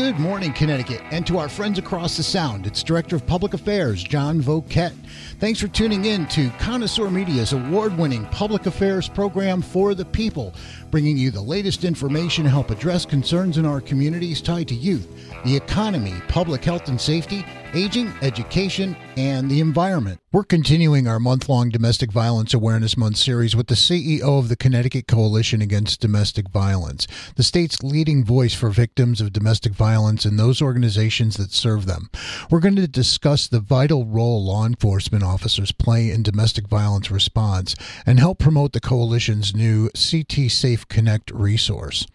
Good morning, Connecticut, and to our friends across the Sound. It's Director of Public Affairs, John Voket. Thanks for tuning in to Connoisseur Media's award winning public affairs program for the people, bringing you the latest information to help address concerns in our communities tied to youth, the economy, public health and safety, aging, education, and the environment. We're continuing our month long Domestic Violence Awareness Month series with the CEO of the Connecticut Coalition Against Domestic Violence, the state's leading voice for victims of domestic violence and those organizations that serve them. We're going to discuss the vital role law enforcement officers play in domestic violence response and help promote the coalition's new CT Safe Connect resource.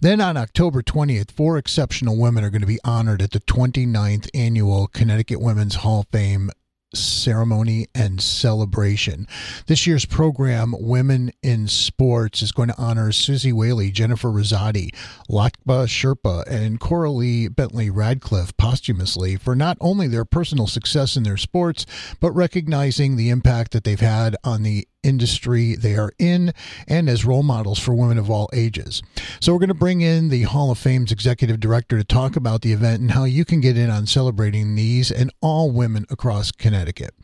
Then on October 20th, four exceptional women are going to be honored at the 29th annual Connecticut Women's Hall of Fame ceremony and celebration. This year's program, Women in Sports, is going to honor Suzy Whaley, Jennifer Rizzotti, Lhakpa Sherpa, and Coralie Bentley Radcliffe posthumously for not only their personal success in their sports, but recognizing the impact that they've had on the industry they are in and as role models for women of all ages. So, we're going to bring in the Hall of Fame's executive director to talk about the event and how you can get in on celebrating these and all women across Connecticut.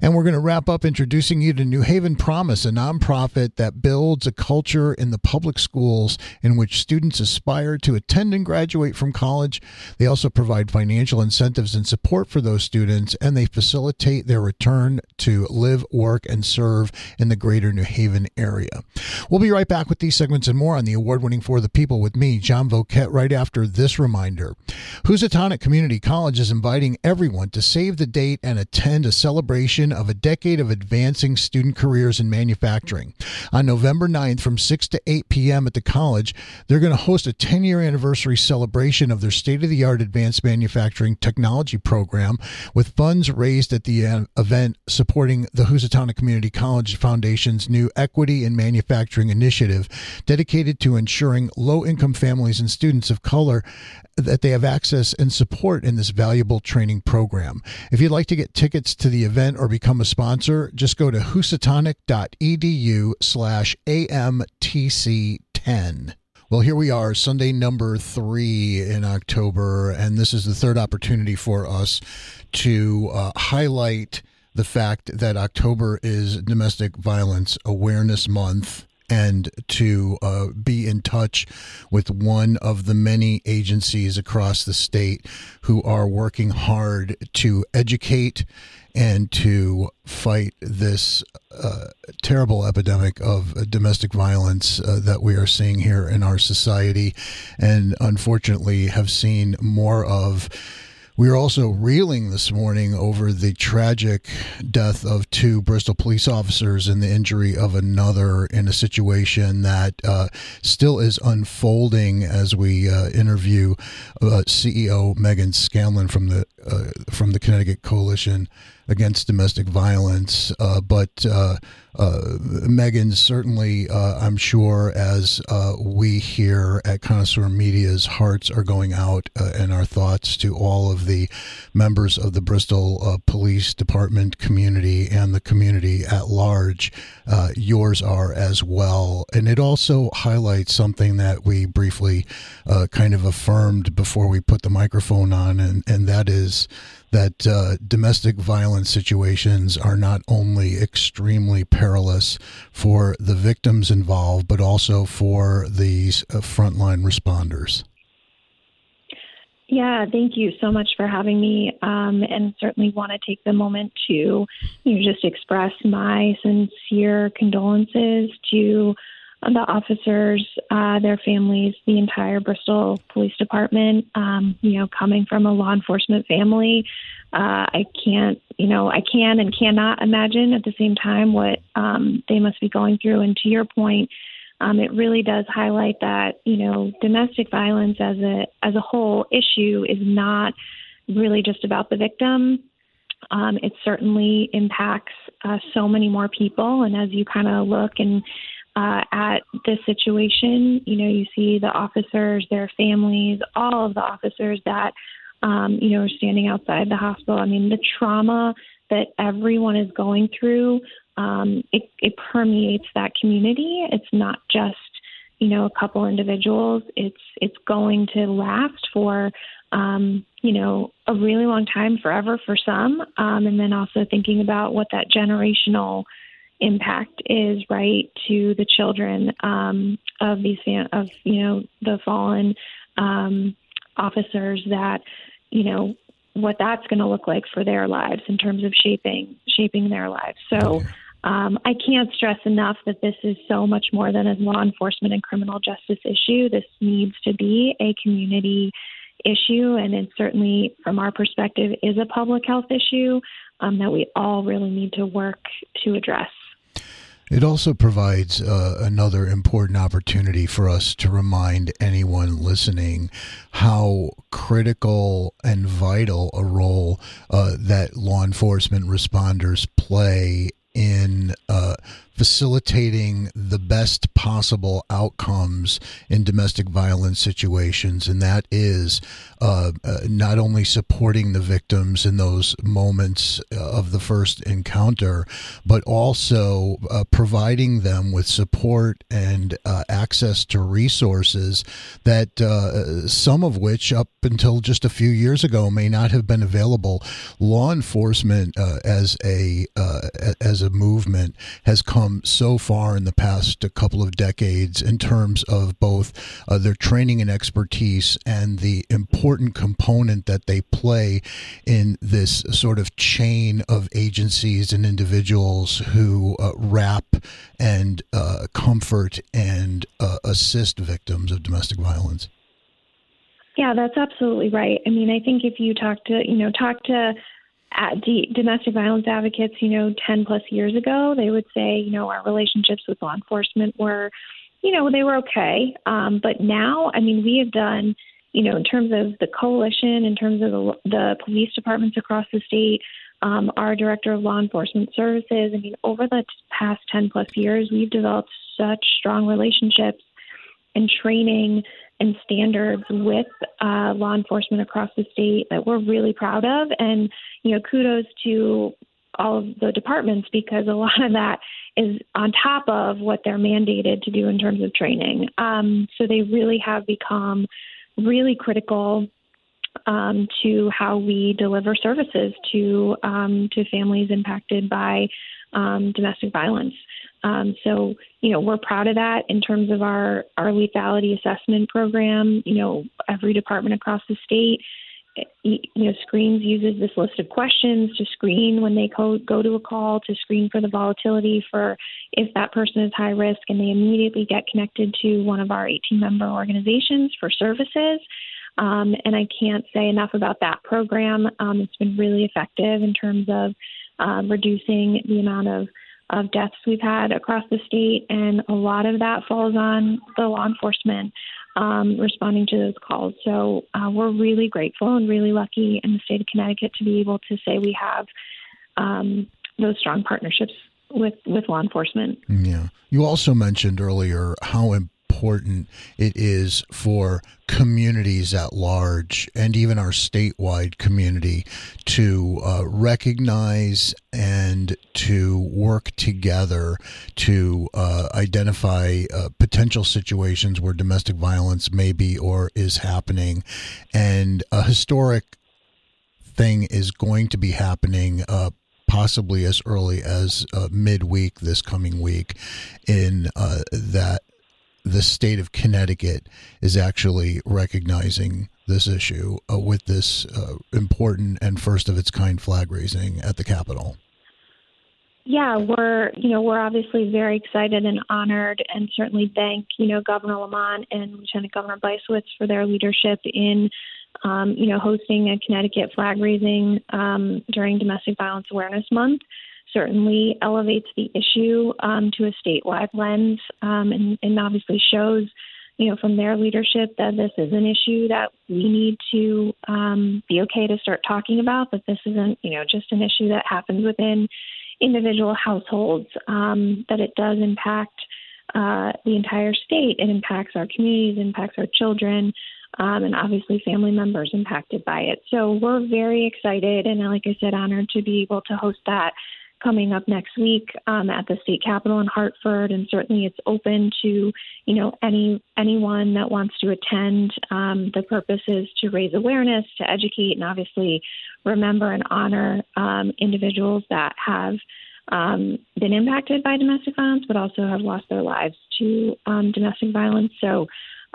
And we're going to wrap up introducing you to New Haven Promise, a nonprofit that builds a culture in the public schools in which students aspire to attend and graduate from college. They also provide financial incentives and support for those students, and they facilitate their return to live, work, and serve in the greater New Haven area. We'll be right back with these segments and more on the award winning For the People with me, John Voket, right after this reminder. Housatonic Community College is inviting everyone to save the date and attend a celebration of a decade of advancing student careers in manufacturing. On November 9th from 6 to 8 p.m. at the college, they're going to host a 10 year anniversary celebration of their state of the art advanced manufacturing technology program with funds raised at the uh, event supporting the Housatonic Community College Foundation Foundation's new Equity in Manufacturing initiative, dedicated to ensuring low income families and students of color that they have access and support in this valuable training program. If you'd like to get tickets to the event or become a sponsor, just go to housatonic.edu slash AMTC10. Well, here we are, Sunday number three in October, and this is the third opportunity for us to uh, highlight the fact that October is Domestic Violence Awareness Month and to uh, be in touch with one of the many agencies across the state who are working hard to educate and to fight this uh, terrible epidemic of domestic violence uh, that we are seeing here in our society and unfortunately have seen more of we are also reeling this morning over the tragic death of two Bristol police officers and the injury of another in a situation that uh, still is unfolding as we uh, interview uh, CEO Meghan Scanlon from the uh, from the Connecticut Coalition against domestic violence. Uh, but uh, uh, Meghan, certainly, uh, I'm sure, as uh, we here at Connoisseur Media's hearts are going out uh, and our thoughts to all of the members of the Bristol Police Department community and the community at large, yours are as well. And it also highlights something that we briefly kind of affirmed before we put the microphone on, and, and that is that uh, domestic violence situations are not only extremely perilous for the victims involved, but also for these uh, frontline responders. Yeah, thank you so much for having me, um, and certainly want to take the moment to you know, just express my sincere condolences to the officers, uh, their families, the entire Bristol Police Department. Um, you know, coming from a law enforcement family, uh, I can't, you know, I can and cannot imagine at the same time what um, they must be going through. And to your point, um, it really does highlight that you know domestic violence as a as a whole issue is not really just about the victim. Um, it certainly impacts uh, so many more people. And as you kind of look and uh, at this situation. You know, you see the officers, their families, all of the officers that, um, you know, standing outside the hospital. I mean, the trauma that everyone is going through, um, it, it permeates that community. It's not just, you know, a couple individuals. It's it's going to last for um, you know, a really long time, forever for some, um, and then also thinking about what that generational impact is, right, to the children um, of these of you know the fallen um, officers that you know what that's going to look like for their lives in terms of shaping shaping their lives. So. Um, I can't stress enough that this is so much more than a law enforcement and criminal justice issue. This needs to be a community issue, and it certainly, from our perspective, is a public health issue um, that we all really need to work to address. It also provides uh, another important opportunity for us to remind anyone listening how critical and vital a role uh, that law enforcement responders play in uh, facilitating the best possible outcomes in domestic violence situations, and that is uh, uh, not only supporting the victims in those moments uh, of the first encounter, but also uh, providing them with support and uh, access to resources that uh, some of which, up until just a few years ago, may not have been available. Law enforcement, as a as a movement, has come come so far in the past couple of decades in terms of both uh, their training and expertise and the important component that they play in this sort of chain of agencies and individuals who uh, wrap and uh, comfort and uh, assist victims of domestic violence. Yeah, that's absolutely right. I mean, I think if you talk to, you know, talk to domestic violence advocates, you know, 10 plus years ago, they would say, you know, our relationships with law enforcement were, you know, they were okay. Um, but now, I mean, we have done, you know, in terms of the coalition, in terms of the, the police departments across the state, um, our director of law enforcement services, I mean, over the past 10 plus years, we've developed such strong relationships and training and standards with uh, law enforcement across the state that we're really proud of. And, you know, kudos to all of the departments because a lot of that is on top of what they're mandated to do in terms of training. Um, so they really have become really critical um, to how we deliver services to um, to families impacted by um, domestic violence. Um, so, you know, we're proud of that in terms of our, our lethality assessment program. You know, every department across the state, you know, screens uses this list of questions to screen when they go, go to a call, to screen for the volatility for if that person is high risk, and they immediately get connected to one of our 18 member organizations for services. Um, and I can't say enough about that program. Um, it's been really effective in terms of um, reducing the amount of of deaths we've had across the state, and a lot of that falls on the law enforcement um, responding to those calls. So uh, we're really grateful and really lucky in the state of Connecticut to be able to say we have um, those strong partnerships with with law enforcement. Yeah. You also mentioned earlier how important it is for communities at large and even our statewide community to uh, recognize and to work together to uh, identify uh, potential situations where domestic violence may be or is happening. And a historic thing is going to be happening uh, possibly as early as uh, midweek this coming week in uh, that the state of Connecticut is actually recognizing this issue uh, with this uh, important and first of its kind flag raising at the Capitol. Yeah, we're you know we're obviously very excited and honored, and certainly thank you know Governor Lamont and Lieutenant Governor Bysiewicz for their leadership in um, you know hosting a Connecticut flag raising um, during Domestic Violence Awareness Month certainly elevates the issue um, to a statewide lens um, and, and, obviously shows, you know, from their leadership that this is an issue that we need to um, be okay to start talking about, that this isn't, you know, just an issue that happens within individual households, um, that it does impact uh, the entire state. It impacts our communities, impacts our children. Um, and obviously family members impacted by it. So we're very excited and, like I said, honored to be able to host that coming up next week um, at the state capitol in Hartford, and certainly it's open to you know any anyone that wants to attend. Um, the purpose is to raise awareness, to educate, and obviously remember and honor um, individuals that have um, been impacted by domestic violence, but also have lost their lives to um, domestic violence. So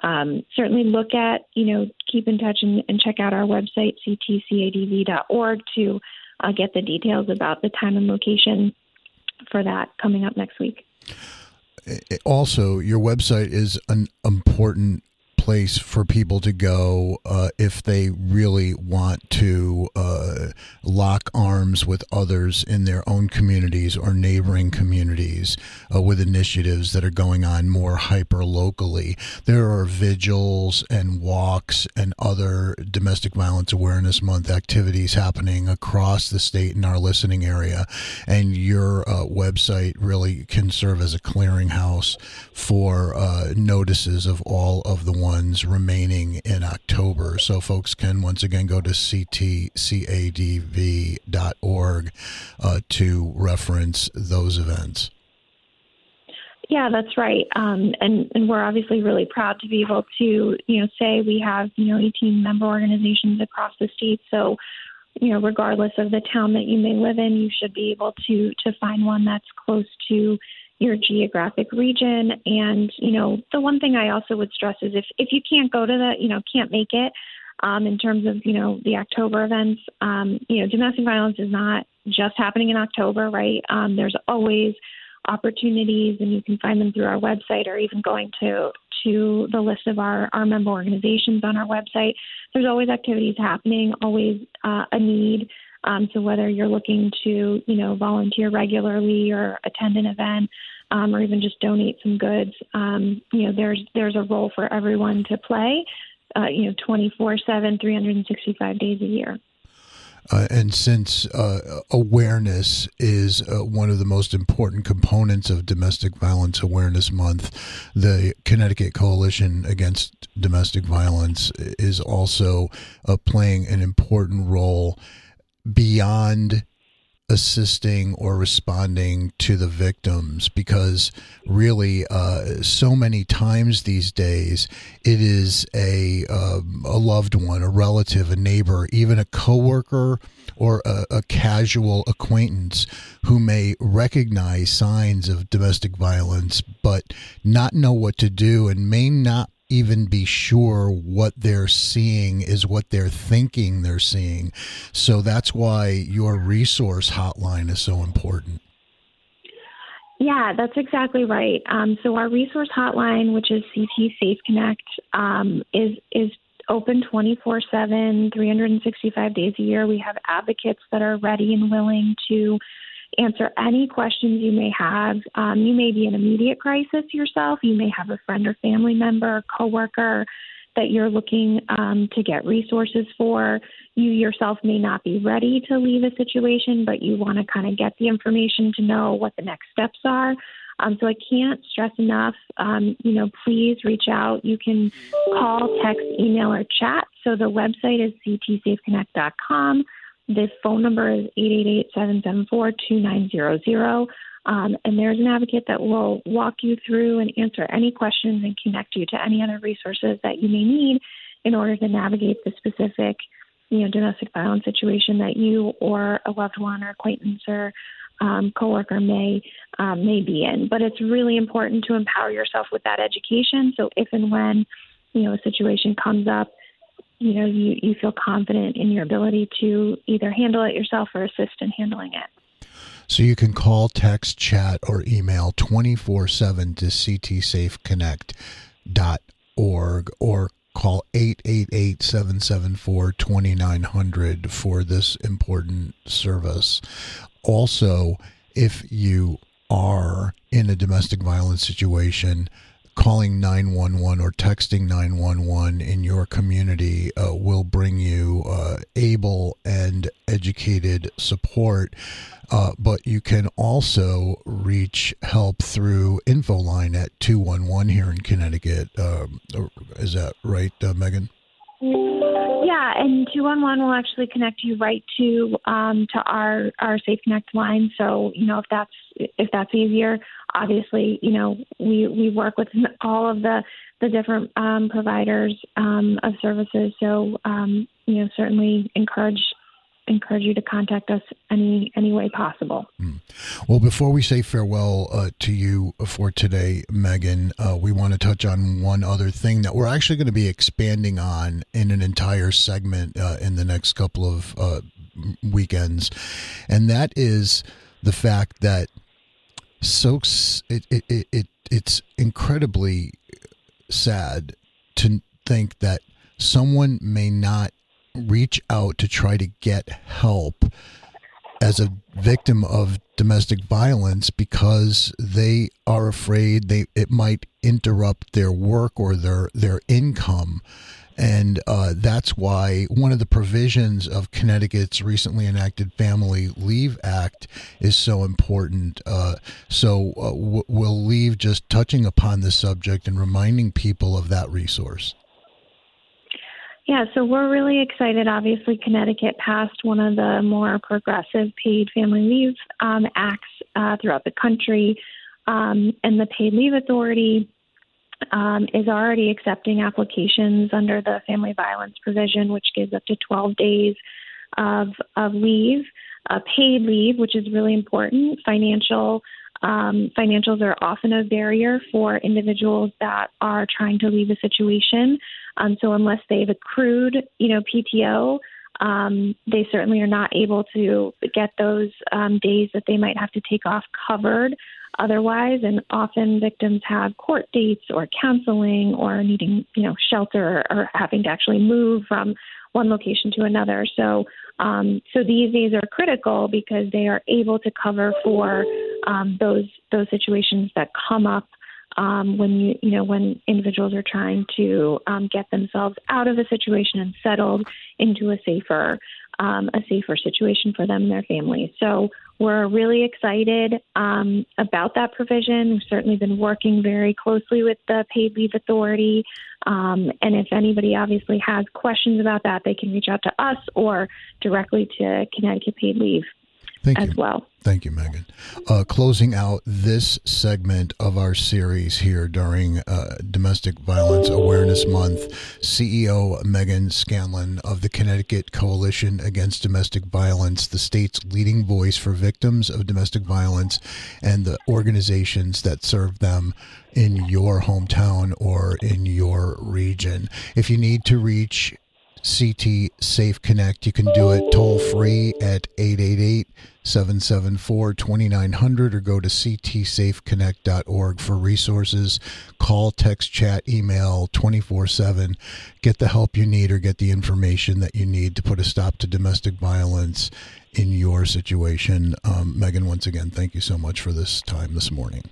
um, certainly look at, you know, keep in touch and, and check out our website, ctcadv.org, to uh, get the details about the time and location for that coming up next week. Also, your website is an important place for people to go uh, if they really want to uh, lock arms with others in their own communities or neighboring communities uh, with initiatives that are going on more hyper locally. There are vigils and walks and other domestic violence awareness month activities happening across the state in our listening area, and your uh, website really can serve as a clearinghouse for uh, notices of all of the ones ones remaining in October. So folks can once again go to ctcadv.org uh, to reference those events. Yeah, that's right. Um, and, and we're obviously really proud to be able to, you know, say we have, you know, 18 member organizations across the state. So, you know, regardless of the town that you may live in, you should be able to to find one that's close to your geographic region. And, you know, the one thing I also would stress is if, if you can't go to the, you know, can't make it um, in terms of, you know, the October events, um, you know, domestic violence is not just happening in October, right? Um, there's always opportunities and you can find them through our website or even going to to the list of our, our member organizations on our website. There's always activities happening, always uh, a need. Um, so whether you're looking to, you know, volunteer regularly or attend an event, um, or even just donate some goods, um, you know, there's there's a role for everyone to play. Uh, you know, 24/7, 365 days a year. Uh, and since uh, awareness is uh, one of the most important components of Domestic Violence Awareness Month, the Connecticut Coalition Against Domestic Violence is also uh, playing an important role beyond assisting or responding to the victims because really uh, so many times these days it is a uh, a loved one a relative a neighbor even a coworker or a, a casual acquaintance who may recognize signs of domestic violence but not know what to do and may not even be sure what they're seeing is what they're thinking they're seeing. So that's why your resource hotline is so important. Yeah, that's exactly right. Um, so our resource hotline, which is CT Safe Connect, um, is is open 24 7, 365 days a year. We have advocates that are ready and willing to answer any questions you may have. Um, you may be in immediate crisis yourself. You may have a friend or family member, coworker that you're looking um, to get resources for. You yourself may not be ready to leave a situation, but you want to kind of get the information to know what the next steps are. Um, so I can't stress enough, um, you know, please reach out. You can call, text, email, or chat. So the website is ctsafeconnect.com. The phone number is 888-774-2900. Um, and there's an advocate that will walk you through and answer any questions and connect you to any other resources that you may need in order to navigate the specific, you know, domestic violence situation that you or a loved one or acquaintance or um, coworker may um, may be in. But it's really important to empower yourself with that education. So if and when you know a situation comes up, you know you you feel confident in your ability to either handle it yourself or assist in handling it. So you can call, text, chat, or email 24 7 to ctsafeconnect.org or call 888 774 2900 for this important service. Also, if you are in a domestic violence situation, calling 911 or texting 911 in your community uh, will bring you uh, able and educated support. Uh, but you can also reach help through Infoline at 211 here in Connecticut. Um, is that right, uh, Meghan? Yeah, and two one one will actually connect you right to um, to our our Safe Connect line. So you know if that's if that's easier, obviously you know we we work with all of the the different um, providers um, of services. So um, you know certainly encourage encourage you to contact us any any way possible. Mm. Well, before we say farewell uh, to you for today, Meghan, uh, we want to touch on one other thing that we're actually going to be expanding on in an entire segment uh, in the next couple of uh, weekends, and that is the fact that so it, it, it, it it's incredibly sad to think that someone may not reach out to try to get help as a victim of domestic violence because they are afraid they it might interrupt their work or their their income and uh, that's why one of the provisions of Connecticut's recently enacted Family Leave Act is so important. Uh, so uh, we'll leave just touching upon this subject and reminding people of that resource. Yeah, so we're really excited. Obviously, Connecticut passed one of the more progressive paid family leave um, acts uh, throughout the country, um, and the Paid Leave Authority um, is already accepting applications under the family violence provision, which gives up to 12 days of, of leave, uh, paid leave, which is really important. Financial um, financials are often a barrier for individuals that are trying to leave a situation. Um, so unless they've accrued, you know, PTO, um, they certainly are not able to get those um, days that they might have to take off covered otherwise. And often victims have court dates or counseling or needing, you know, shelter or having to actually move from one location to another. So, um, so these days are critical because they are able to cover for um, those those situations that come up um, when you you know when individuals are trying to um, get themselves out of a situation and settled into a safer um, a safer situation for them and their families. So we're really excited um, about that provision. We've certainly been working very closely with the Paid Leave Authority. Um, and if anybody obviously has questions about that, they can reach out to us or directly to Connecticut Paid Leave Thank as you. well. Thank you, Meghan. Uh, closing out this segment of our series here during uh, Domestic Violence Awareness Month, CEO Meghan Scanlon of the Connecticut Coalition Against Domestic Violence, the state's leading voice for victims of domestic violence and the organizations that serve them in your hometown or in your region. If you need to reach CT Safe Connect. You can do it toll free at 888 774 2900 or go to ctsafeconnect.org for resources. Call, text, chat, email 24 7. Get the help you need or get the information that you need to put a stop to domestic violence in your situation. Um, Meghan, once again, thank you so much for this time this morning.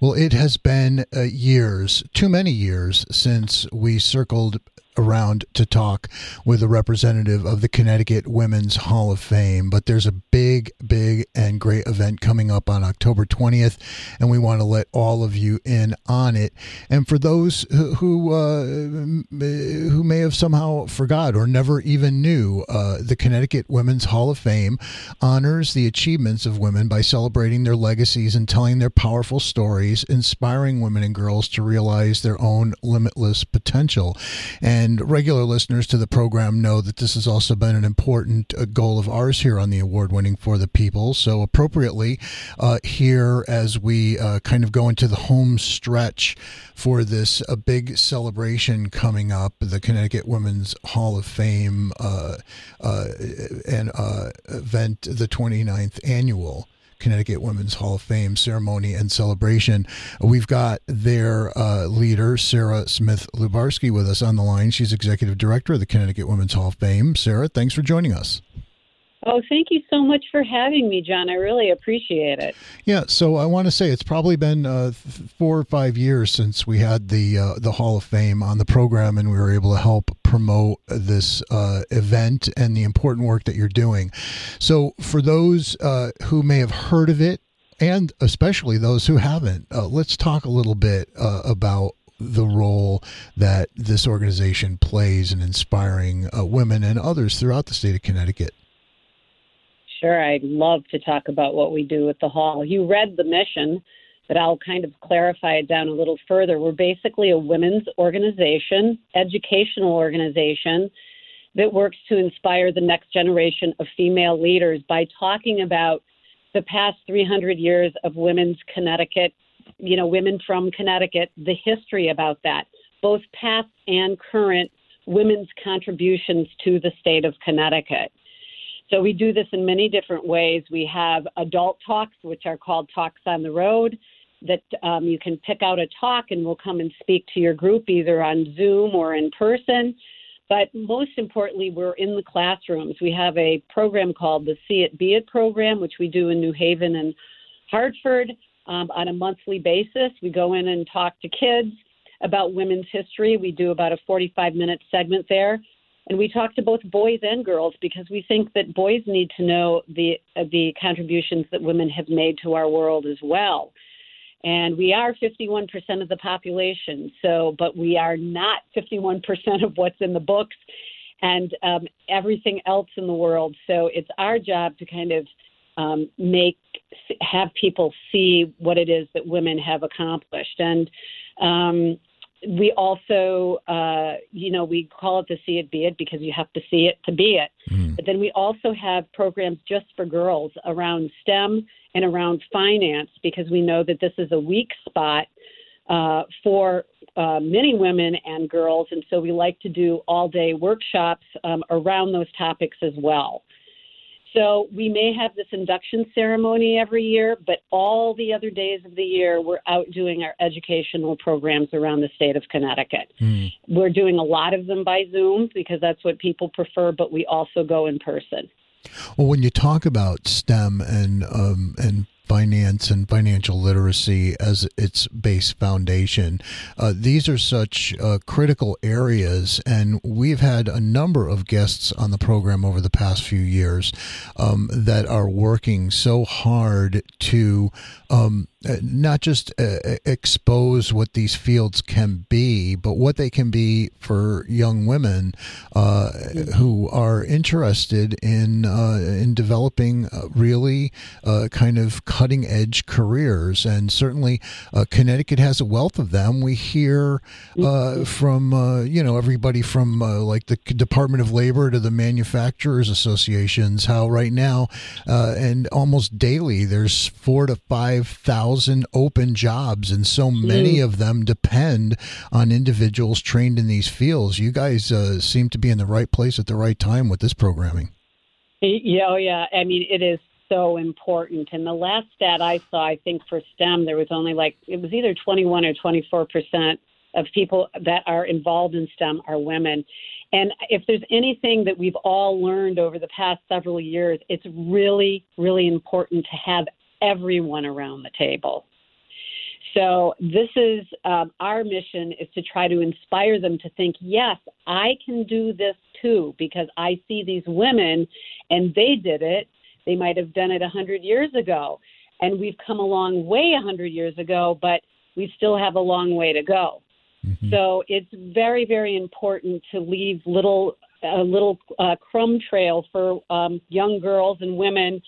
Well, it has been uh, years, too many years, since we circled around to talk with a representative of the Connecticut Women's Hall of Fame. But there's a big, big, and great event coming up on October 20th, and we want to let all of you in on it. And for those who who, uh, who may have somehow forgot or never even knew, uh, the Connecticut Women's Hall of Fame honors the achievements of women by celebrating their legacies and telling their powerful stories, inspiring women and girls to realize their own limitless potential. And and regular listeners to the program know that this has also been an important uh, goal of ours here on the award winning for the people. So, appropriately, uh, here as we uh, kind of go into the home stretch for this a big celebration coming up, the Connecticut Women's Hall of Fame uh, uh, and uh, event, the 29th annual. Connecticut Women's Hall of Fame ceremony and celebration. We've got their uh, leader, Sarah Smith Lubarsky, with us on the line. She's executive director of the Connecticut Women's Hall of Fame. Sarah, thanks for joining us. Oh, thank you so much for having me, John. I really appreciate it. Yeah, so I want to say it's probably been uh, four or five years since we had the uh, the Hall of Fame on the program, and we were able to help promote this uh, event and the important work that you're doing. So, for those uh, who may have heard of it, and especially those who haven't, uh, let's talk a little bit uh, about the role that this organization plays in inspiring women and others throughout the state of Connecticut. Sure, I'd love to talk about what we do at the Hall. You read the mission, but I'll kind of clarify it down a little further. We're basically a women's organization, educational organization that works to inspire the next generation of female leaders by talking about the past 300 years of women's Connecticut, you know, women from Connecticut, the history about that, both past and current women's contributions to the state of Connecticut. So we do this in many different ways. We have adult talks, which are called Talks on the Road, that um, you can pick out a talk and we'll come and speak to your group either on Zoom or in person. But most importantly, we're in the classrooms. We have a program called the See It Be It program, which we do in New Haven and Hartford um, on a monthly basis. We go in and talk to kids about women's history. We do about a 45 minute segment there. And we talk to both boys and girls because we think that boys need to know the uh, the contributions that women have made to our world as well. And we are 51% of the population, so but we are not 51% of what's in the books and um, everything else in the world. So it's our job to kind of um, make have people see what it is that women have accomplished and um, we also, uh, you know, we call it the See It Be It because you have to see it to be it. Mm. But then we also have programs just for girls around STEM and around finance because we know that this is a weak spot uh, for uh, many women and girls. And so we like to do all day workshops um, around those topics as well. So we may have this induction ceremony every year, but all the other days of the year, we're out doing our educational programs around the state of Connecticut. Mm. We're doing a lot of them by Zoom because that's what people prefer, but we also go in person. Well, when you talk about STEM and um, and finance and financial literacy as its base foundation. Uh, these are such uh, critical areas, and we've had a number of guests on the program over the past few years um, that are working so hard to um, uh, not just uh, expose what these fields can be, but what they can be for young women uh, who are interested in uh, in developing uh, really uh, kind of cutting edge careers. And certainly, Connecticut has a wealth of them. We hear from you know everybody from like the Department of Labor to the manufacturers associations how right now and almost daily there's four to five thousand open jobs, and so many mm. of them depend on individuals trained in these fields. You guys uh, seem to be in the right place at the right time with this programming. Yeah, oh yeah. I mean, it is so important. And the last stat I saw, I think for STEM, there was only like it was either 21 or 24 percent of people that are involved in STEM are women. And if there's anything that we've all learned over the past several years, it's really, really important to have everyone around the table. So this is um, our mission is to try to inspire them to think, yes, I can do this too, because I see these women and they did it. They might have done it a hundred years ago, and we've come a long way a hundred years ago, but we still have a long way to go. Mm-hmm. So it's very, very important to leave little a little uh, crumb trail for um, young girls and women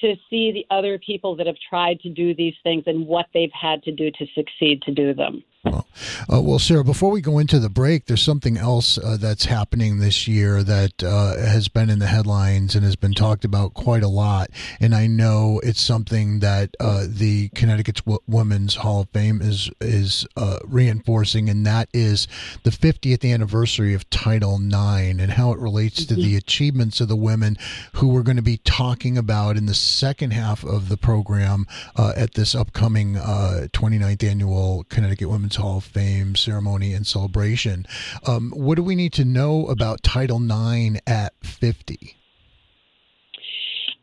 to see the other people that have tried to do these things and what they've had to do to succeed to do them. Well, uh, well, Sarah, before we go into the break, there's something else uh, that's happening this year that uh, has been in the headlines and has been talked about quite a lot. And I know it's something that uh, the Connecticut's w- Women's Hall of Fame is is uh, reinforcing, and that is the 50th anniversary of Title IX and how it relates to the mm-hmm. achievements of the women who we're going to be talking about in the second half of the program uh, at this upcoming 29th annual Connecticut Women's Hall of Fame ceremony and celebration. Um, what do we need to know about Title IX at 50?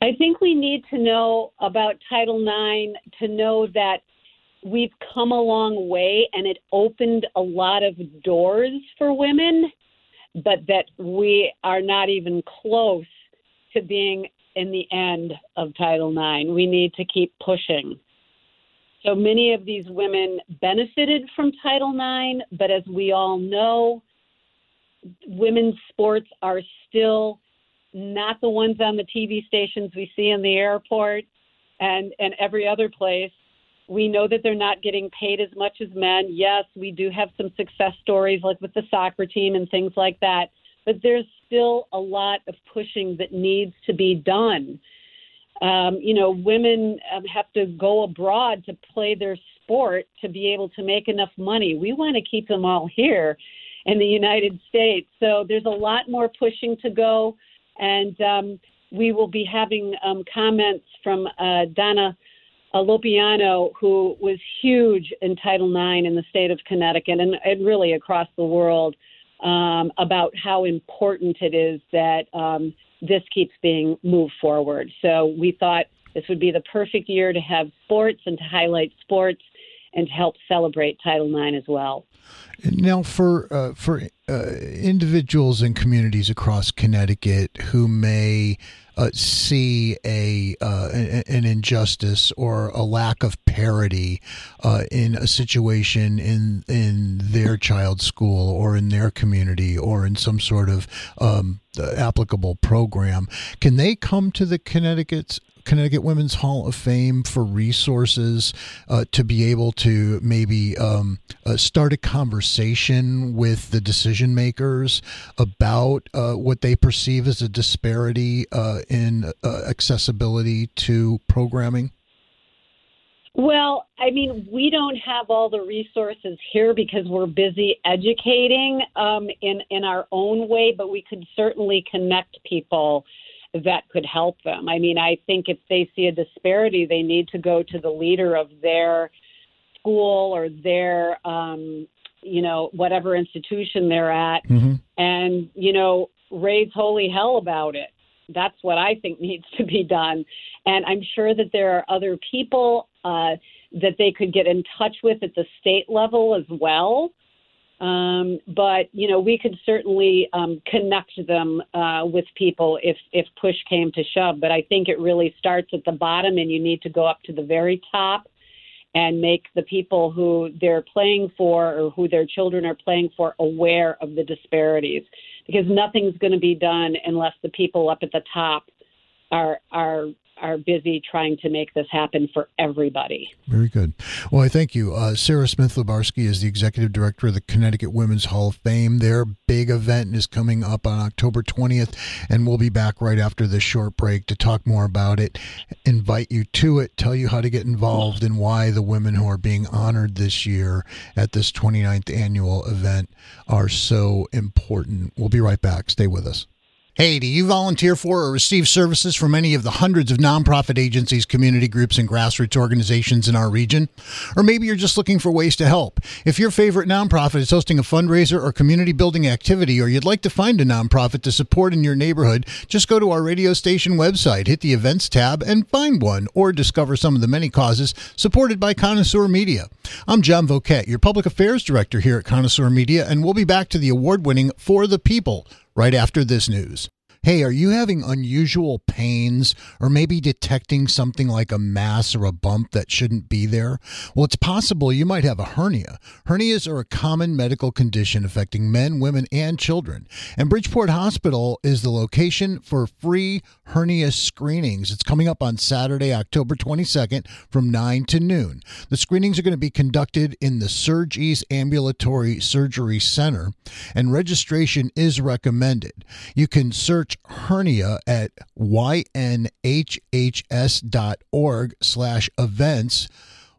I think we need to know about Title IX to know that we've come a long way and it opened a lot of doors for women, but that we are not even close to being in the end of Title IX. We need to keep pushing. So many of these women benefited from Title IX, but as we all know, women's sports are still not the ones on the TV stations we see in the airport and, and every other place. We know that they're not getting paid as much as men. Yes, we do have some success stories like with the soccer team and things like that, but there's still a lot of pushing that needs to be done. Um, you know, women um, have to go abroad to play their sport to be able to make enough money. We want to keep them all here in the United States. So there's a lot more pushing to go. And um, we will be having um, comments from uh, Donna Lopiano, who was huge in Title IX in the state of Connecticut and, and really across the world, um, about how important it is that um, this keeps being moved forward. So we thought this would be the perfect year to have sports and to highlight sports and to help celebrate Title IX as well. Now, for uh, for uh, individuals and communities across Connecticut who may uh, see a uh, an injustice or a lack of parity uh, in a situation in in their child's school or in their community or in some sort of um, applicable program, can they come to the Connecticut's Connecticut Women's Hall of Fame for resources uh, to be able to maybe um, uh, start a conversation with the decision makers about uh, what they perceive as a disparity uh, in uh, accessibility to programming? Well, I mean, we don't have all the resources here because we're busy educating um, in in our own way, but we could certainly connect people that could help them. I mean, I think if they see a disparity, they need to go to the leader of their school or their, um, you know, whatever institution they're at, mm-hmm. and you know, raise holy hell about it. That's what I think needs to be done. And I'm sure that there are other people uh, that they could get in touch with at the state level as well um, but you know, we could certainly um, connect them uh, with people if if push came to shove. But I think it really starts at the bottom, and you need to go up to the very top and make the people who they're playing for or who their children are playing for aware of the disparities. Because nothing's going to be done unless the people up at the top are are are busy trying to make this happen for everybody. Very good. Well, I thank you. Uh, Sarah Smith Lubarsky is the executive director of the Connecticut Women's Hall of Fame. Their big event is coming up on October 20th, and we'll be back right after this short break to talk more about it, invite you to it, tell you how to get involved, and why the women who are being honored this year at this 29th annual event are so important. We'll be right back. Stay with us. Hey, do you volunteer for or receive services from any of the hundreds of nonprofit agencies, community groups, and grassroots organizations in our region? Or maybe you're just looking for ways to help. If your favorite nonprofit is hosting a fundraiser or community building activity, or you'd like to find a nonprofit to support in your neighborhood, just go to our radio station website, hit the events tab, and find one, or discover some of the many causes supported by Connoisseur Media. I'm John Voket, your public affairs director here at Connoisseur Media, and we'll be back to the award winning For the People right after this news. Hey, are you having unusual pains or maybe detecting something like a mass or a bump that shouldn't be there? Well, it's possible you might have a hernia. Hernias are a common medical condition affecting men, women, and children. And Bridgeport Hospital is the location for free hernia screenings. It's coming up on Saturday, October 22nd from 9 to noon. The screenings are going to be conducted in the Surgeries Ambulatory Surgery Center, and registration is recommended. You can search hernia at ynhhs.org slash events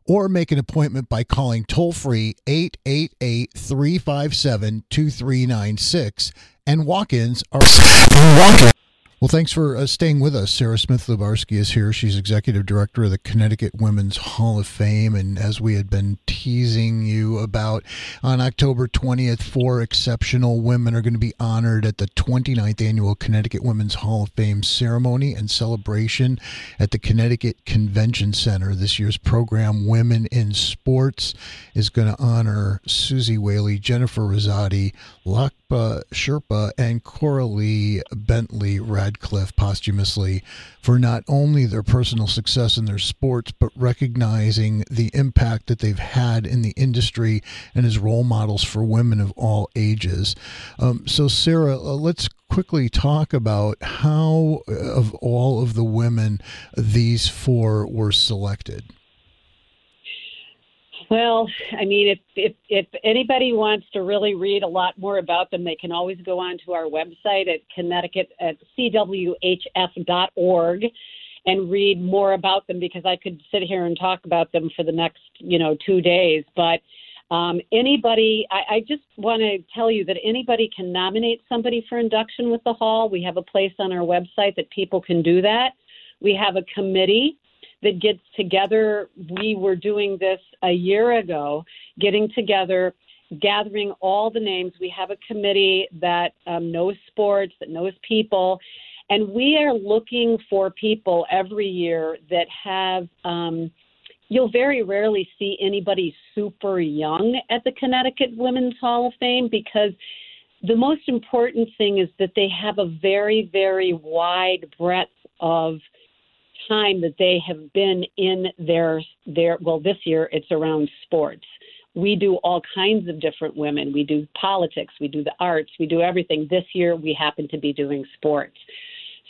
or make an appointment by calling toll free 888 357 2396 and walk ins are walk Well, thanks for uh, staying with us. Sarah Smith Lubarsky is here. She's executive director of the Connecticut Women's Hall of Fame. And as we had been teasing you about, on October 20th, four exceptional women are going to be honored at the 29th annual Connecticut Women's Hall of Fame ceremony and celebration at the Connecticut Convention Center. This year's program, Women in Sports, is going to honor Suzy Whaley, Jennifer Rizzotti, Lhakpa Sherpa, and Coralie Bentley Radcliffe posthumously for not only their personal success in their sports, but recognizing the impact that they've had in the industry and as role models for women of all ages. Um, so, Sarah, uh, let's quickly talk about how, uh, of all of the women, these four were selected. Well, I mean, if, if if anybody wants to really read a lot more about them, they can always go on to our website at Connecticut at cwhf.org and read more about them because I could sit here and talk about them for the next you know two days. But um, anybody, I, I just want to tell you that anybody can nominate somebody for induction with the hall. We have a place on our website that people can do that. We have a committee that gets together. We were doing this a year ago, getting together, gathering all the names. We have a committee that um, knows sports, that knows people, and we are looking for people every year that have. Um, you'll very rarely see anybody super young at the Connecticut Women's Hall of Fame because the most important thing is that they have a very, very wide breadth of time that they have been in their their well this year it's around sports. We do all kinds of different women. We do politics we do the arts we do everything. This year we happen to be doing sports.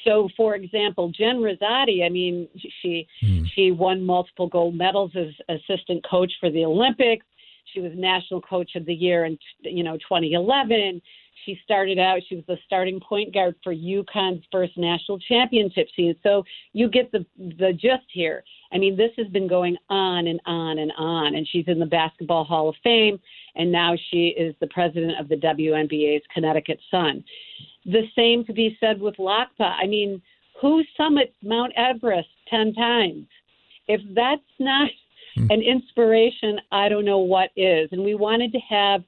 So for example Jen Rizzotti i mean she mm. she won multiple gold medals as assistant coach for the olympics. She was national coach of the year in you know 2011 she started out, she was the starting point guard for UConn's first national championship season. So you get the the gist here. I mean, this has been going on and on and on, and she's in the Basketball Hall of Fame, and now she is the president of the WNBA's Connecticut Sun. The same could be said with Lhakpa. I mean, who summits Mount Everest ten times? If that's not hmm. an inspiration, I don't know what is. And we wanted to have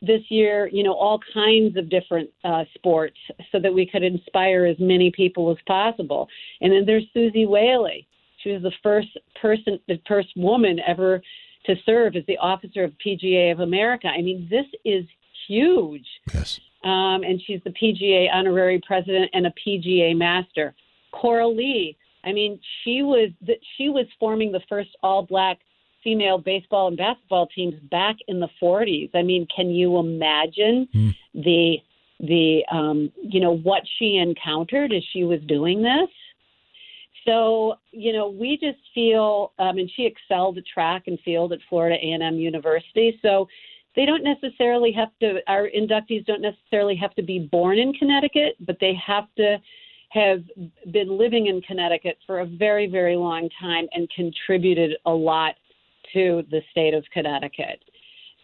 this year, you know, all kinds of different uh, sports so that we could inspire as many people as possible. And then there's Suzy Whaley. She was the first person, the first woman ever to serve as the officer of PGA of America. I mean, this is huge. Yes. Um, and she's the PGA honorary president and a PGA master. Coralie. I mean, she was she was forming the first all black female baseball and basketball teams back in the 40s. I mean, can you imagine mm. the the um, you know what she encountered as she was doing this? So you know, we just feel, um, and she excelled at track and field at Florida A&M University. So they don't necessarily have to. Our inductees don't necessarily have to be born in Connecticut, but they have to have been living in Connecticut for a very, very long time and contributed a lot to the state of Connecticut.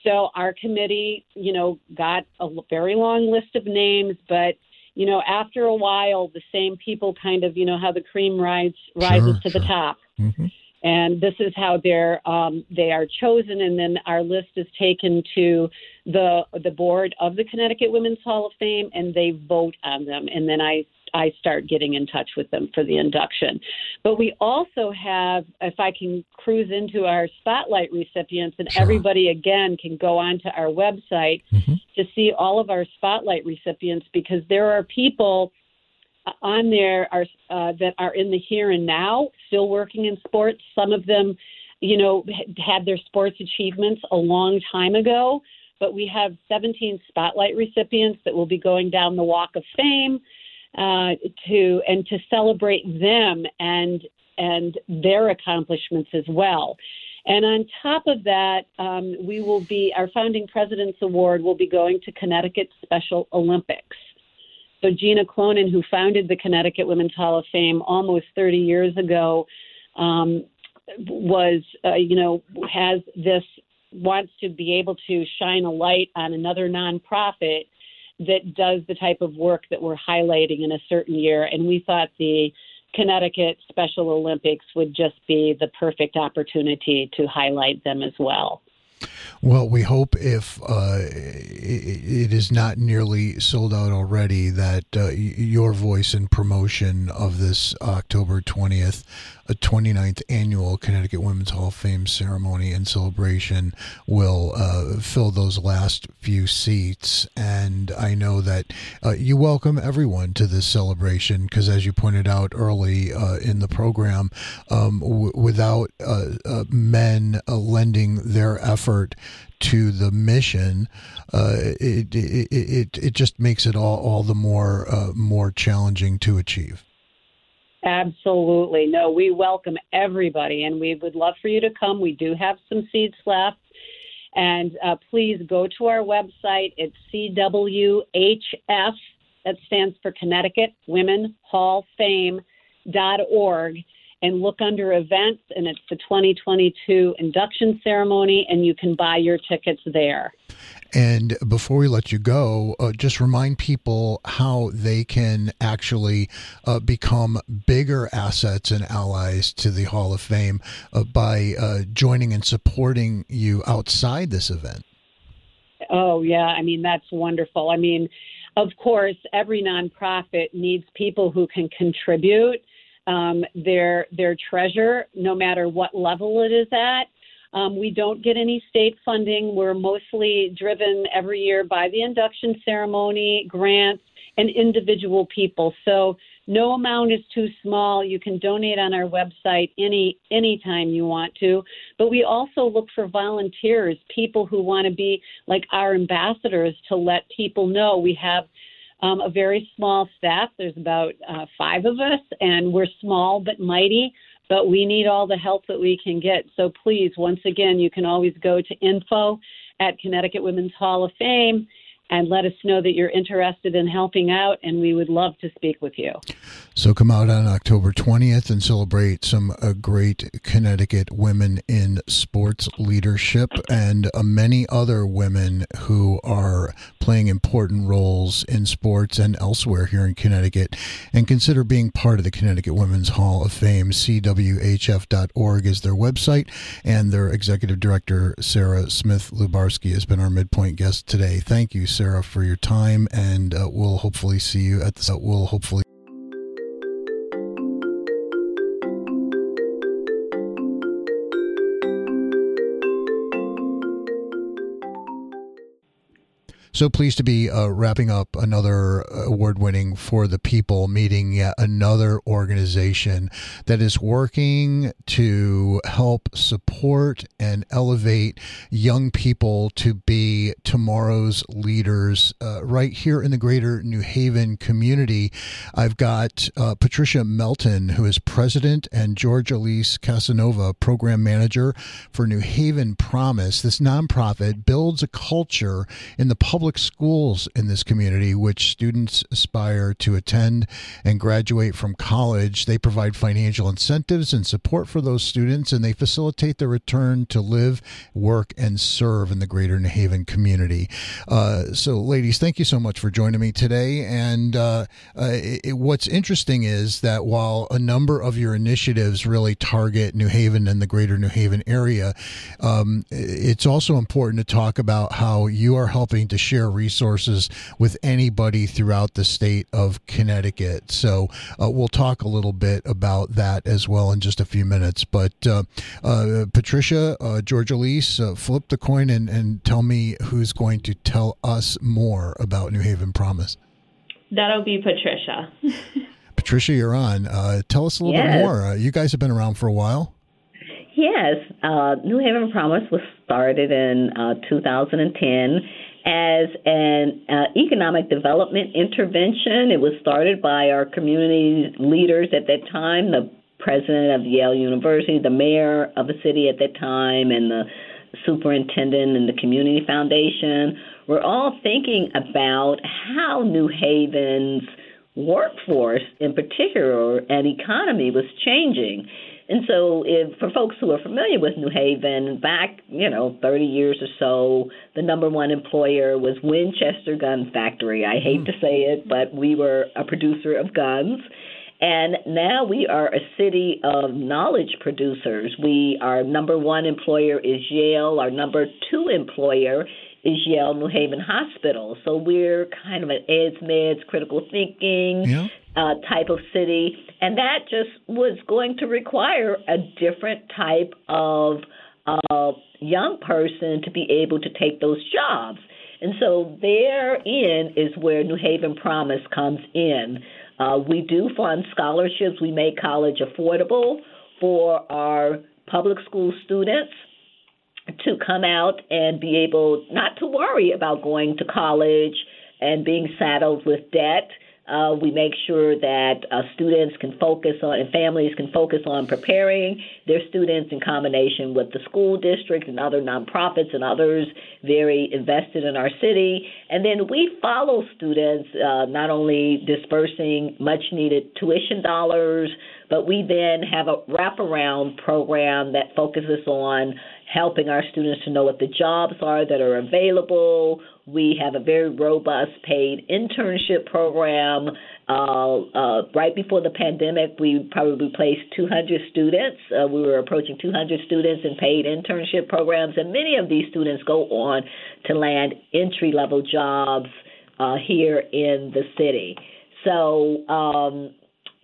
So our committee, you know, got a very long list of names, but you know, after a while, the same people kind of, you know, how the cream rises rises sure, to sure. the top. Mm-hmm. And this is how they're um, they are chosen, and then our list is taken to the the board of the Connecticut Women's Hall of Fame, and they vote on them. And then I I start getting in touch with them for the induction. But we also have, if I can cruise into our spotlight recipients, and sure. everybody again can go onto our website mm-hmm. to see all of our spotlight recipients because there are people on there are uh, that are in the here and now, still working in sports. Some of them, you know, had their sports achievements a long time ago. But we have 17 spotlight recipients that will be going down the Walk of Fame uh, to and to celebrate them and and their accomplishments as well. And on top of that, um, we will be our founding president's award will be going to Connecticut Special Olympics. So Gina Clonan, who founded the Connecticut Women's Hall of Fame almost 30 years ago, um, was uh, you know has this wants to be able to shine a light on another nonprofit that does the type of work that we're highlighting in a certain year. And we thought the Connecticut Special Olympics would just be the perfect opportunity to highlight them as well. Well, we hope if uh, it is not nearly sold out already, that uh, your voice and promotion of this October 20th, uh, 29th annual Connecticut Women's Hall of Fame ceremony and celebration will uh, fill those last few seats. And I know that uh, you welcome everyone to this celebration because, as you pointed out early uh, in the program, um, w- without men lending their effort, to the mission, uh, it, it, it it just makes it all all the more uh, more challenging to achieve. Absolutely, no. We welcome everybody, and we would love for you to come. We do have some seats left. And uh, please go to our website. It's CWHF, that stands for Connecticut Women Hall of Fame dot org and look under events, and it's the 2022 induction ceremony, and you can buy your tickets there. And before we let you go, uh, just remind people how they can actually uh, become bigger assets and allies to the Hall of Fame uh, by uh, joining and supporting you outside this event. Oh, yeah. I mean, that's wonderful. I mean, of course, every nonprofit needs people who can contribute um, their their treasure, no matter what level it is at. Um, we don't get any state funding. We're mostly driven every year by the induction ceremony, grants, and individual people. So no amount is too small. You can donate on our website any anytime you want to. But we also look for volunteers, people who want to be like our ambassadors to let people know we have um, a very small staff. There's about uh, five of us, and we're small but mighty. But we need all the help that we can get. So please, once again, you can always go to info at Connecticut Women's Hall of Fame and let us know that you're interested in helping out, and we would love to speak with you. So come out on October 20th and celebrate some uh, great Connecticut women in sports leadership and uh, many other women who are playing important roles in sports and elsewhere here in Connecticut. And consider being part of the Connecticut Women's Hall of Fame. CWHF.org is their website, and their executive director, Sarah Smith Lubarsky, has been our midpoint guest today. Thank you, Sarah, for your time, and uh, we'll hopefully see you at the. Uh, we'll hopefully. So pleased to be uh, wrapping up another award winning for the people meeting yet another organization that is working to help support and elevate young people to be tomorrow's leaders uh, right here in the greater New Haven community. I've got uh, Patricia Melton, who is president, and George Elise Casanova, program manager for New Haven Promise. This nonprofit builds a culture in the public public schools in this community, which students aspire to attend and graduate from college. They provide financial incentives and support for those students, and they facilitate their return to live, work, and serve in the greater New Haven community. Uh, so, ladies, thank you so much for joining me today. And uh, uh, it, what's interesting is that while a number of your initiatives really target New Haven and the greater New Haven area, um, it's also important to talk about how you are helping to share resources with anybody throughout the state of Connecticut. So uh, we'll talk a little bit about that as well in just a few minutes. But uh, uh, Patricia, uh, George Elise, uh, flip the coin and, and tell me who's going to tell us more about New Haven Promise. That'll be Patricia. Patricia, you're on. Uh, tell us a little yes. bit more. you guys have been around for a while. Yes, New Haven Promise was started in 2010 as an uh, economic development intervention. It was started by our community leaders at that time, the president of Yale University, the mayor of the city at that time, and the superintendent and the community foundation. We're all thinking about how New Haven's workforce, in particular, and economy was changing. And so, if, for folks who are familiar with New Haven, back you know 30 years or so, the number one employer was Winchester Gun Factory. I hate mm. to say it, but we were a producer of guns. And now we are a city of knowledge producers. We our number one employer is Yale. Our number two employer is Yale New Haven Hospital. So we're kind of an eds meds, critical thinking yeah. uh, type of city, and that just was going to require a different type of uh, young person to be able to take those jobs. And so therein is where New Haven Promise comes in. Uh, we do fund scholarships. We make college affordable for our public school students to come out and be able not to worry about going to college and being saddled with debt. Uh, we make sure that uh, students can focus on and families can focus on preparing their students in combination with the school district and other nonprofits and others very invested in our city. And then we follow students, uh, not only dispersing much needed tuition dollars, but we then have a wraparound program that focuses on helping our students to know what the jobs are that are available. We have a very robust paid internship program. Uh, uh, right before the pandemic, we probably placed 200 students. Uh, we were approaching 200 students in paid internship programs, and many of these students go on to land entry level jobs uh, here in the city. So um,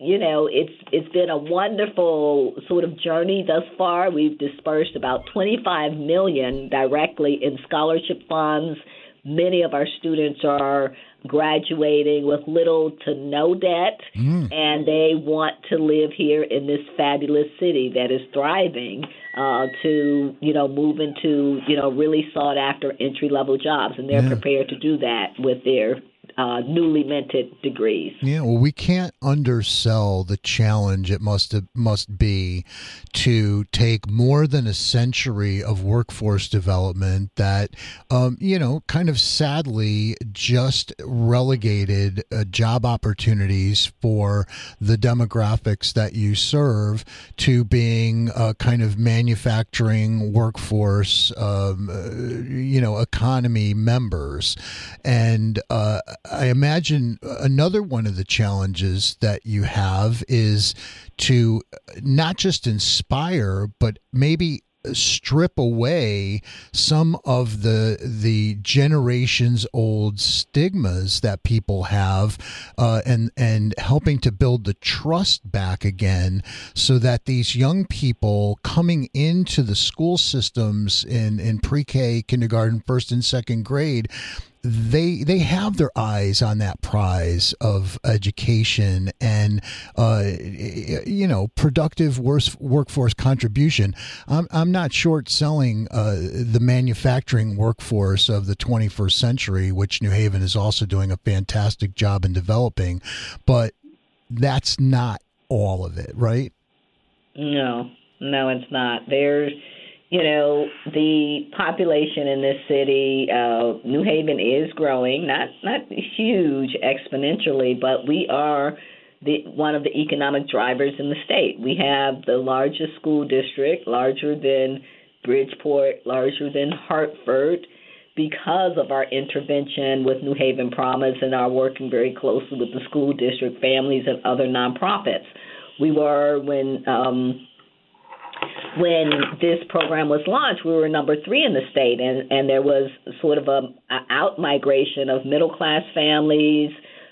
you know, it's it's been a wonderful sort of journey thus far. We've dispersed about 25 million directly in scholarship funds. Many of our students are graduating with little to no debt, mm. and they want to live here in this fabulous city that is thriving. Uh, to you know move into you know really sought after entry level jobs, and they're yeah. prepared to do that with their uh, newly minted degrees. Yeah, well, we can't undersell the challenge it must must be to take more than a century of workforce development that, um, you know, kind of sadly just relegated uh, job opportunities for the demographics that you serve to being a kind of manufacturing workforce, um, uh, you know, economy members, and uh, I imagine another one of the challenges that you have is to not just inspire, but maybe strip away some of the the generations old stigmas that people have uh, and and helping to build the trust back again so that these young people coming into the school systems in in pre-K kindergarten first and second grade they they have their eyes on that prize of education and uh, you know productive workforce contribution. I'm I'm not short selling uh, the manufacturing workforce of the 21st century, which New Haven is also doing a fantastic job in developing, but that's not all of it, right? No, no, it's not. There's you know, the population in this city, uh, New Haven is growing, not not huge exponentially, but we are the one of the economic drivers in the state. We have the largest school district, larger than Bridgeport, larger than Hartford, because of our intervention with New Haven Promise and our working very closely with the school district, families, and other nonprofits. We were when um, when this program was launched, we were number three in the state, and, and there was sort of a, a out migration of middle class families,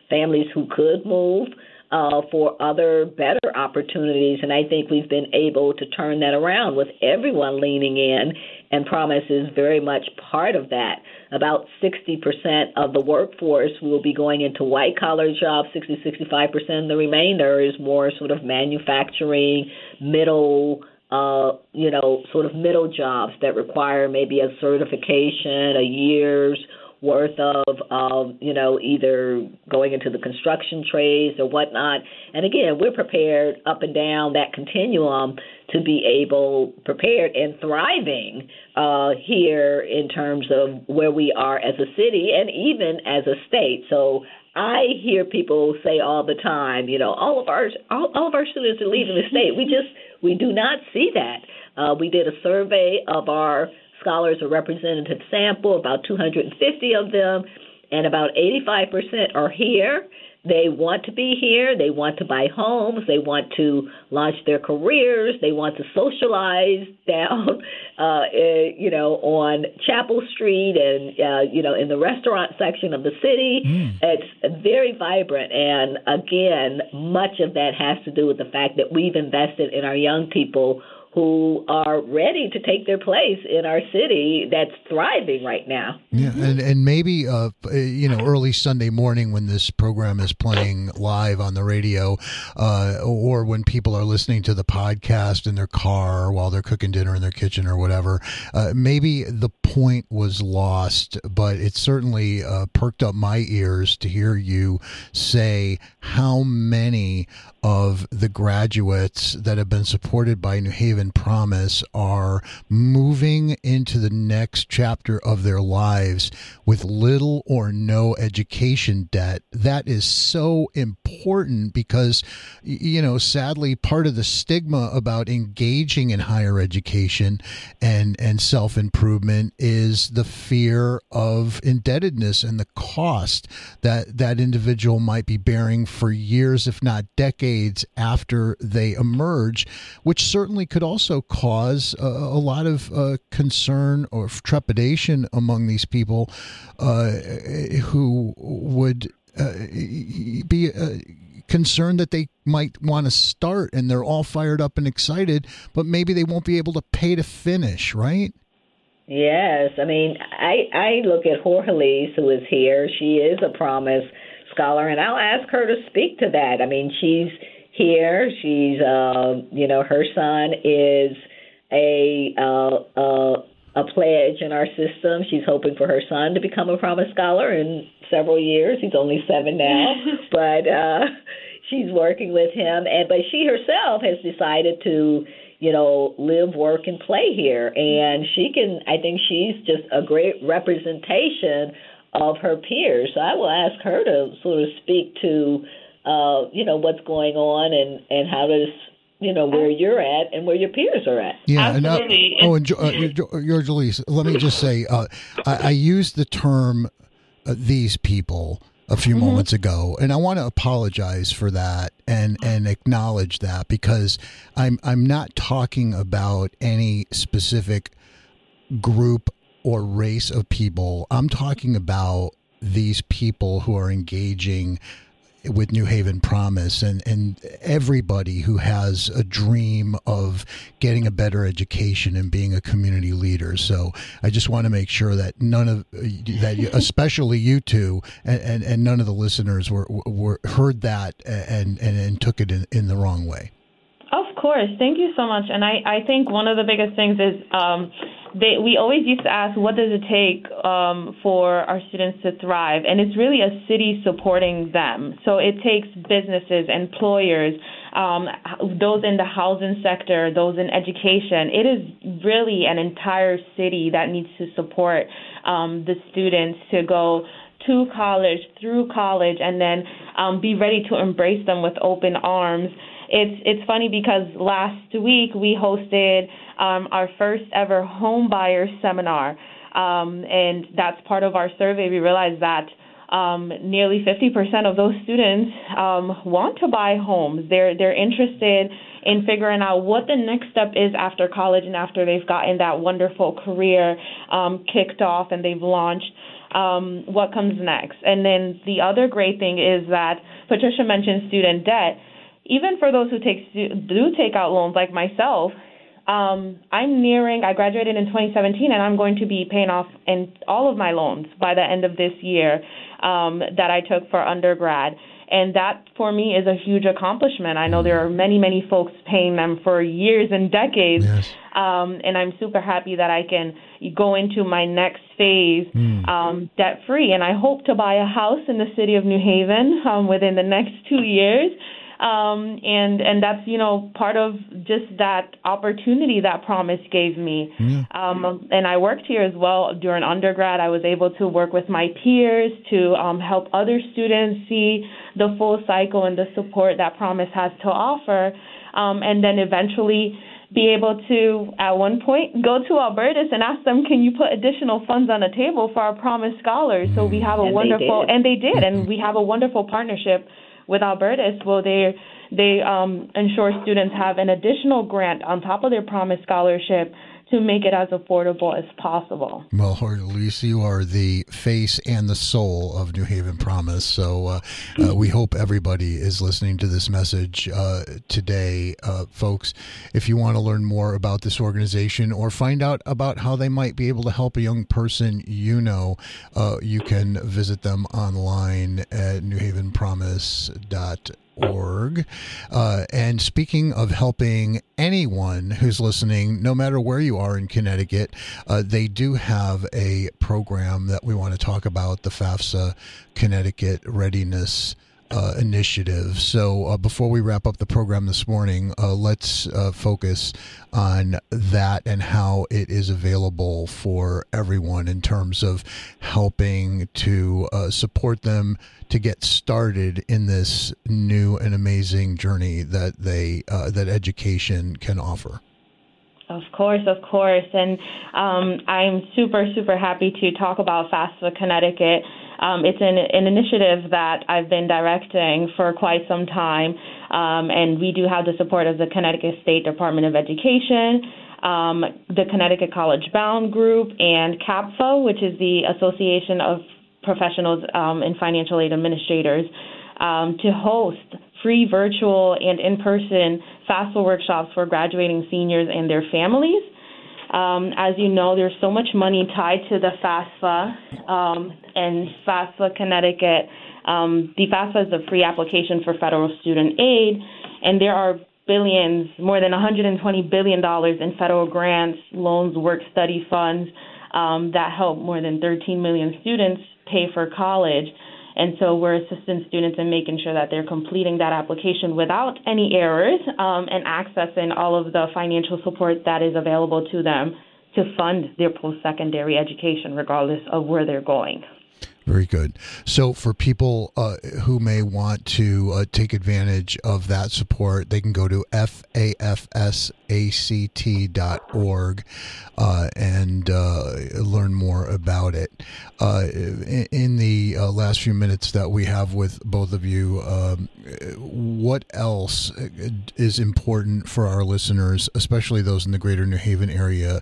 families who could move uh, for other better opportunities. And I think we've been able to turn that around with everyone leaning in, and Promise is very much part of that. About 60% of the workforce will be going into white collar jobs, 60 65%. The remainder is more sort of manufacturing, middle uh, you know, sort of middle jobs that require maybe a certification, a year's worth of, um, you know, either going into the construction trades or whatnot. And again, we're prepared up and down that continuum to be able, prepared and thriving uh, here in terms of where we are as a city and even as a state. So I hear people say all the time, you know, all of our all, all of our students are leaving the state. We just we do not see that. Uh, we did a survey of our scholars, a representative sample, about 250 of them, and about 85% are here. They want to be here. They want to buy homes. They want to launch their careers. They want to socialize down, uh, eh, you know, on Chapel Street and uh, you know in the restaurant section of the city. Mm. It's very vibrant, and again, much of that has to do with the fact that we've invested in our young people who are ready to take their place in our city that's thriving right now. Yeah, and and maybe uh, you know early Sunday morning when this program is playing live on the radio, uh, or when people are listening to the podcast in their car while they're cooking dinner in their kitchen or whatever. Uh, maybe the point was lost, but it certainly uh, perked up my ears to hear you say how many of the graduates that have been supported by New Haven Promise are moving into the next chapter of their lives with little or no education debt. That is so important because, you know, sadly, part of the stigma about engaging in higher education and, and self improvement is the fear of indebtedness and the cost that that individual might be bearing for years, if not decades after they emerge, which certainly could also cause a, a lot of uh, concern or trepidation among these people uh, who would uh, be uh, concerned that they might want to start and they're all fired up and excited, but maybe they won't be able to pay to finish, right? Yes, I mean, I I look at Jorge who is here. She is a promise scholar, and I'll ask her to speak to that. I mean, she's here. She's, uh, you know, her son is a uh, uh, a pledge in our system. She's hoping for her son to become a Promise Scholar in several years. He's only seven now, but uh, she's working with him. And but she herself has decided to you know, live, work, and play here. And she can, I think she's just a great representation of her peers. So I will ask her to sort of speak to, uh, you know, what's going on and and how does you know where you're at and where your peers are at. Yeah, Absolutely. and uh, oh, and uh, George Elise, let me just say, uh, I, I used the term uh, "these people." A few mm-hmm. moments ago and I want to apologize for that and and acknowledge that because I'm I'm not talking about any specific group or race of people. I'm talking about these people who are engaging with New Haven Promise and, and everybody who has a dream of getting a better education and being a community leader. So I just want to make sure that none of that, you, especially you two, and, and, and, none of the listeners were, were heard that and, and, and took it in, in the wrong way. Of course. Thank you so much. And I, I think one of the biggest things is um, they, we always used to ask, what does it take um, for our students to thrive? And it's really a city supporting them. So it takes businesses, employers, um, those in the housing sector, those in education. It is really an entire city that needs to support um, the students to go to college, through college, and then um, be ready to embrace them with open arms. It's it's funny because last week we hosted um, our first ever home buyer seminar. Um, and that's part of our survey. We realized that um, nearly 50% of those students um, want to buy homes. They're they're interested in figuring out what the next step is after college and after they've gotten that wonderful career um, kicked off and they've launched. Um, what comes next? And then the other great thing is that Patricia mentioned student debt. Even for those who take do take out loans, like myself, um, I'm nearing, I graduated in 2017, and I'm going to be paying off in all of my loans by the end of this year um, that I took for undergrad. And that for me is a huge accomplishment. I know there are many, many folks paying them for years and decades. Yes. Um, and I'm super happy that I can go into my next phase mm. um, debt free. And I hope to buy a house in the city of New Haven um, within the next two years Um, and and that's you know part of just that opportunity that Promise gave me. Yeah. Um, and I worked here as well during undergrad. I was able to work with my peers to um, help other students see the full cycle and the support that Promise has to offer. Um, and then eventually be able to, at one point, go to Albertus and ask them, can you put additional funds on the table for our Promise Scholars? So we have a and wonderful, they and they did, and we have a wonderful partnership with Albertus. Well, they they um, ensure students have an additional grant on top of their Promise Scholarship to make it as affordable as possible. Well, Lisa, you are the face and the soul of New Haven Promise. So uh, uh, we hope everybody is listening to this message uh, today. Uh, folks, if you want to learn more about this organization or find out about how they might be able to help a young person you know, uh, you can visit them online at newhavenpromise.org org. Uh, and speaking of helping anyone who's listening, no matter where you are in Connecticut, uh, they do have a program that we want to talk about the FAFSA Connecticut Readiness uh, initiative. So uh, before we wrap up the program this morning, uh, let's uh, focus on that and how it is available for everyone in terms of helping to uh, support them to get started in this new and amazing journey that they uh, that education can offer. Of course, of course. And um, I'm super, super happy to talk about FAFSA Connecticut. Um, it's an, an, initiative that I've been directing for quite some time, um, and we do have the support of the Connecticut State Department of Education, um, the Connecticut College Bound Group, and CAPFA, which is the Association of Professionals um, and Financial Aid Administrators, um, to host free virtual and in person FAFSA workshops for graduating seniors and their families. Um, as you know, there's so much money tied to the FAFSA um, and FAFSA Connecticut. Um, the FAFSA is a free application for federal student aid, and there are billions, more than 120 billion dollars in federal grants, loans, work study funds um, that help more than 13 million students pay for college. And so we're assisting students in making sure that they're completing that application without any errors um, and accessing all of the financial support that is available to them to fund their post secondary education, regardless of where they're going. Very good. So, for people uh, who may want to uh, take advantage of that support, they can go to fafsact.org uh, and uh, learn more about it. Uh, in, in, the uh, last few minutes that we have with both of you, um, what else is important for our listeners, especially those in the greater New Haven area,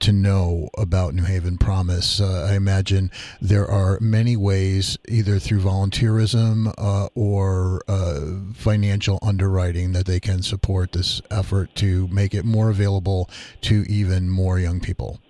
to know about New Haven Promise? I imagine there are many ways, either through volunteerism uh, or uh, financial underwriting, that they can support this effort to make it more available to even more young people?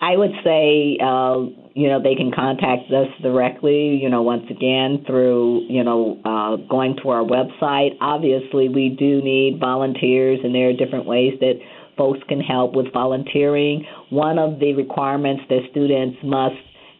I would say, uh, you know, they can contact us directly, you know, once again through, you know, uh, going to our website. Obviously, we do need volunteers, and there are different ways that folks can help with volunteering. One of the requirements that students must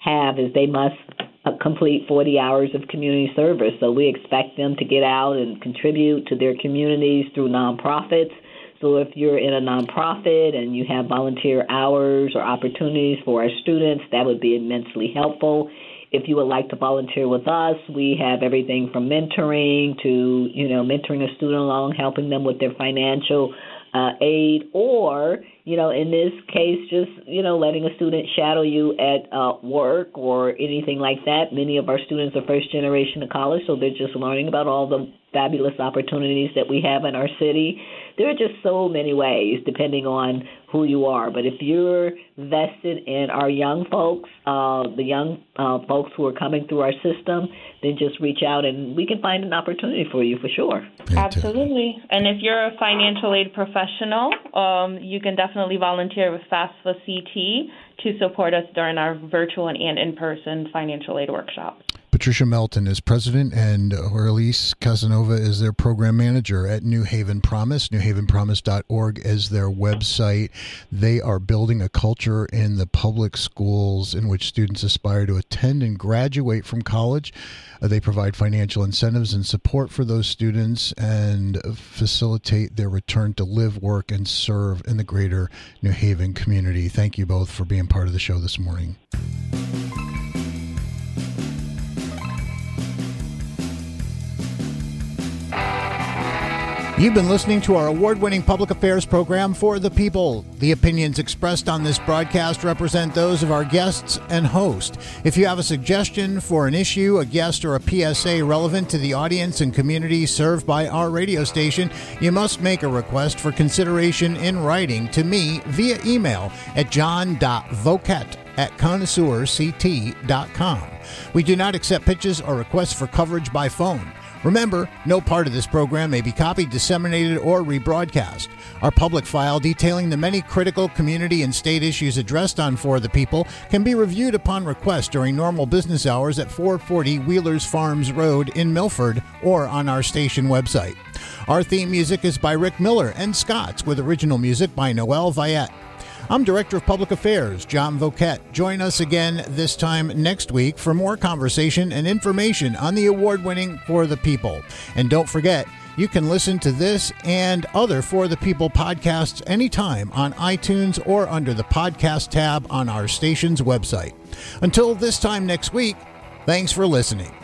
have is they must uh, complete 40 hours of community service. So we expect them to get out and contribute to their communities through nonprofits. So if you're in a nonprofit and you have volunteer hours or opportunities for our students, that would be immensely helpful. If you would like to volunteer with us, we have everything from mentoring to, you know, mentoring a student along, helping them with their financial uh, aid, or you know, in this case, just you know, letting a student shadow you at uh, work or anything like that. Many of our students are first generation to college, so they're just learning about all the fabulous opportunities that we have in our city. There are just so many ways, depending on who you are. But if you're vested in our young folks, uh, the young uh, folks who are coming through our system, then just reach out and we can find an opportunity for you for sure. Absolutely. And if you're a financial aid professional, um, you can definitely volunteer with FAFSA CT to support us during our virtual and in person financial aid workshops. Patricia Melton is president, and Orlise Casanova is their program manager at New Haven Promise. NewHavenPromise.org is their website. They are building a culture in the public schools in which students aspire to attend and graduate from college. Uh, they provide financial incentives and support for those students and facilitate their return to live, work, and serve in the greater New Haven community. Thank you both for being part of the show this morning. You've been listening to our award winning public affairs program for the people. The opinions expressed on this broadcast represent those of our guests and host. If you have a suggestion for an issue, a guest, or a PSA relevant to the audience and community served by our radio station, you must make a request for consideration in writing to me via email at john.voket at connoisseurct.com. We do not accept pitches or requests for coverage by phone. Remember, no part of this program may be copied, disseminated, or rebroadcast. Our public file detailing the many critical community and state issues addressed on For the People can be reviewed upon request during normal business hours at 440 Wheelers Farms Road in Milford or on our station website. Our theme music is by Rick Miller and Scott's with original music by Noel Viette. I'm Director of Public Affairs, John Voket. Join us again this time next week for more conversation and information on the award winning For the People. And don't forget, you can listen to this and other For the People podcasts anytime on iTunes or under the podcast tab on our station's website. Until this time next week, thanks for listening.